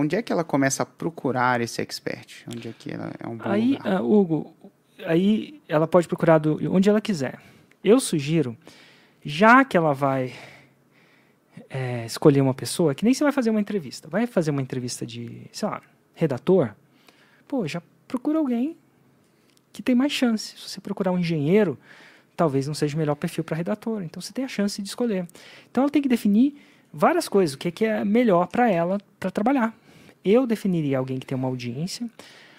onde é que ela começa a procurar esse expert? Onde é que ela é um bom aí, lugar? Uh, Hugo, aí ela pode procurar do, onde ela quiser. Eu sugiro, já que ela vai é, escolher uma pessoa, que nem você vai fazer uma entrevista, vai fazer uma entrevista de, sei lá, redator, pô, já procura alguém que tem mais chance. Se você procurar um engenheiro, talvez não seja o melhor perfil para redator. Então você tem a chance de escolher. Então ela tem que definir várias coisas, o que é, que é melhor para ela para trabalhar. Eu definiria alguém que tem uma audiência,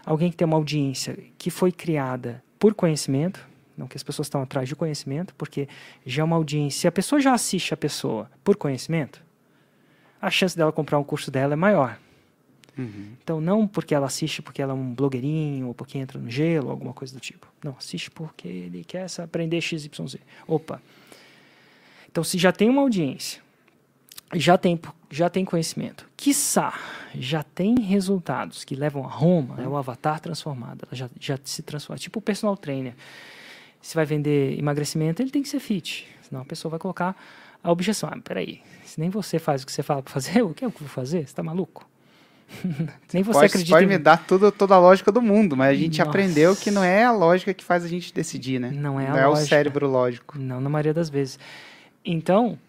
alguém que tem uma audiência que foi criada por conhecimento, não que as pessoas estão atrás de conhecimento, porque já é uma audiência, se a pessoa já assiste a pessoa por conhecimento, a chance dela comprar um curso dela é maior. Uhum. Então, não porque ela assiste porque ela é um blogueirinho, ou porque entra no gelo, ou alguma coisa do tipo. Não, assiste porque ele quer aprender XYZ. Opa. Então, se já tem uma audiência, já tem, já tem conhecimento, quiçá, já tem resultados que levam a Roma, é o avatar transformado, ela já, já se transforma. Tipo o personal trainer. Se vai vender emagrecimento, ele tem que ser fit. Senão a pessoa vai colocar a objeção. Ah, peraí, se nem você faz o que você fala para fazer, o que é o que eu vou fazer? Você está maluco? Nem você pode, acredita. Pode em... me dar tudo, toda a lógica do mundo, mas a gente Nossa. aprendeu que não é a lógica que faz a gente decidir, né? Não é a não lógica. é o cérebro lógico. Não, na maioria das vezes. Então,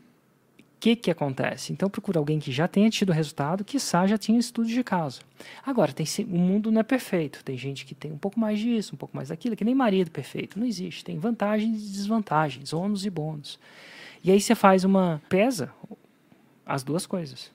que, que acontece? Então, procura alguém que já tenha tido resultado, que já tinha estudo de caso. Agora, tem, o mundo não é perfeito. Tem gente que tem um pouco mais disso, um pouco mais daquilo, que nem marido perfeito. Não existe. Tem vantagens e desvantagens, ônus e bônus. E aí você faz uma. pesa as duas coisas.